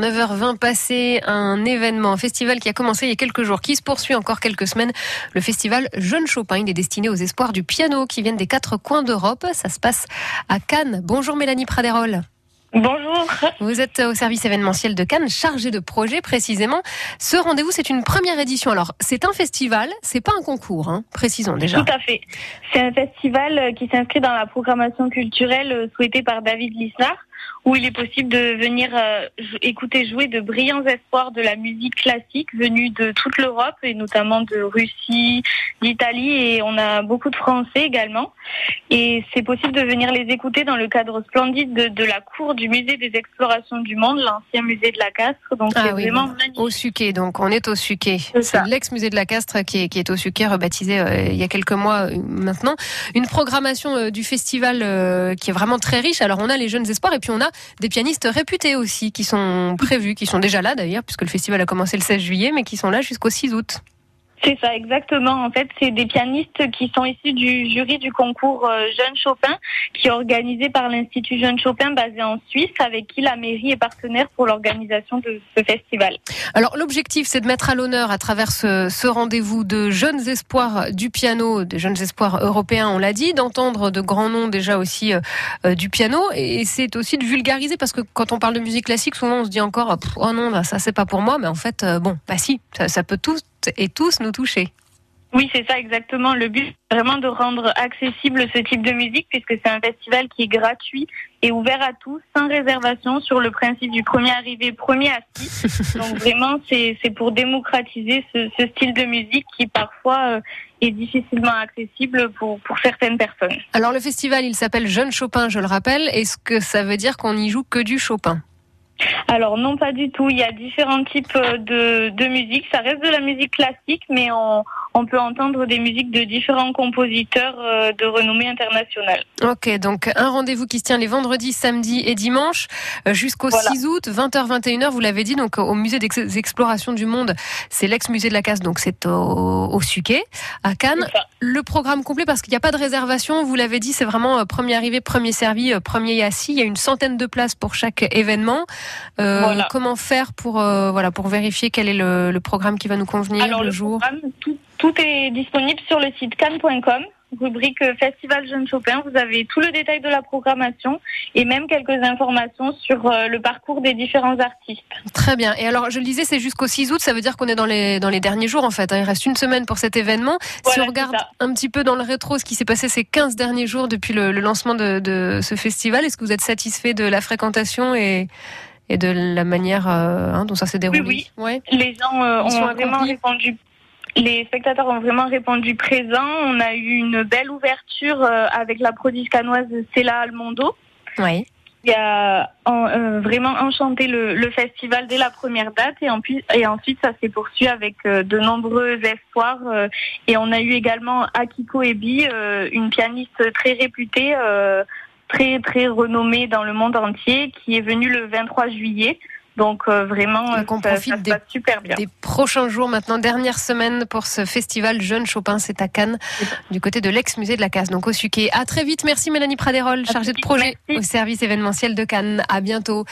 9h20 passé, un événement, un festival qui a commencé il y a quelques jours, qui se poursuit encore quelques semaines. Le festival Jeune Chopin, il est destiné aux espoirs du piano qui viennent des quatre coins d'Europe. Ça se passe à Cannes. Bonjour Mélanie Praderol. Bonjour. Vous êtes au service événementiel de Cannes, chargé de projet précisément. Ce rendez-vous, c'est une première édition. Alors, c'est un festival, c'est pas un concours, hein, précisons déjà. Tout à fait. C'est un festival qui s'inscrit dans la programmation culturelle souhaitée par David Lisnard où il est possible de venir euh, écouter jouer de brillants espoirs de la musique classique venus de toute l'Europe et notamment de Russie, d'Italie et on a beaucoup de Français également. Et c'est possible de venir les écouter dans le cadre splendide de, la cour du musée des explorations du monde, l'ancien musée de la Castre. Donc ah c'est vraiment magnifique. Au Suquet, donc on est au Suquet. C'est l'ex-musée de la Castre qui est, qui est au Suquet, rebaptisé euh, il y a quelques mois euh, maintenant. Une programmation du festival qui est vraiment très riche. Alors on a les jeunes espoirs et puis on a des pianistes réputés aussi qui sont prévus, qui sont déjà là d'ailleurs, puisque le festival a commencé le 16 juillet, mais qui sont là jusqu'au 6 août. C'est ça, exactement. En fait, c'est des pianistes qui sont issus du jury du concours euh, Jeune Chopin, qui est organisé par l'Institut Jeune Chopin basé en Suisse, avec qui la mairie est partenaire pour l'organisation de ce festival. Alors, l'objectif, c'est de mettre à l'honneur, à travers ce, rendez-vous, de jeunes espoirs du piano, de jeunes espoirs européens, on l'a dit, d'entendre de grands noms déjà aussi euh, euh, du piano, et c'est aussi de vulgariser, parce que quand on parle de musique classique, souvent on se dit encore, oh non, bah, ça c'est pas pour moi, mais en fait, bon, bah si, ça peut tout et tous nous toucher. Oui, c'est ça exactement. Le but, vraiment de rendre accessible ce type de musique, puisque c'est un festival qui est gratuit et ouvert à tous, sans réservation, sur le principe du premier arrivé, premier assis. Donc vraiment, c'est pour démocratiser ce, style de musique qui parfois euh, est difficilement accessible pour, pour certaines personnes. Alors le festival, il s'appelle Jeune Chopin, je le rappelle. Est-ce que ça veut dire qu'on n'y joue que du Chopin? Alors non, pas du tout. Il y a différents types euh, de, de musique. Ça reste de la musique classique, mais on, on peut entendre des musiques de différents compositeurs euh, de renommée internationale. Ok, donc un rendez-vous qui se tient les vendredis, samedis et dimanches euh, jusqu'au 6 août, 20h-21h, vous l'avez dit, donc au musée des explorations du monde, c'est l'ex-musée de la Casse, donc c'est au, au Suquet, à Cannes. Le programme complet, parce qu'il n'y a pas de réservation, vous l'avez dit, c'est vraiment premier arrivé, premier servi, premier assis. Il y a une centaine de places pour chaque événement. Euh, comment faire pour euh, voilà pour vérifier quel est le, le, programme qui va nous convenir Alors, le, jour? tout, tout, est disponible sur le site cannes.com rubrique Festival Jeune Chopin. Vous avez tout le détail de la programmation et même quelques informations sur euh, le parcours des différents artistes. Très bien. Et alors, je le disais, c'est jusqu'au 6 août. Ça veut dire qu'on est dans les, dans les derniers jours, en fait. Hein. Il reste une semaine pour cet événement. si on regarde un petit peu dans le rétro ce qui s'est passé ces 15 derniers jours depuis le, le lancement de, de, ce festival, est-ce que vous êtes satisfait de la fréquentation et, et de la manière euh, hein, dont ça s'est déroulé? Oui, oui. Les gens euh, ont vraiment répondu. Les spectateurs ont vraiment répondu présent. On a eu une belle ouverture euh, avec la prodige canoise Céla Almondo. Oui. Qui a vraiment enchanté le, le, festival dès la première date et, en et ensuite ça s'est poursuivi avec de nombreux espoirs et on a eu également Akiko Ebi, une pianiste très réputée très très renommé dans le monde entier qui est venu le 23 juillet. Donc euh, vraiment, Donc on profite des, super bien. des prochains jours maintenant, dernière semaine pour ce festival Jeune Chopin, c'est à Cannes, du côté de l'ex-musée de la Casse, donc au Suquet. À très vite, merci Mélanie Praderol, chargée de projet au service événementiel de Cannes. À bientôt.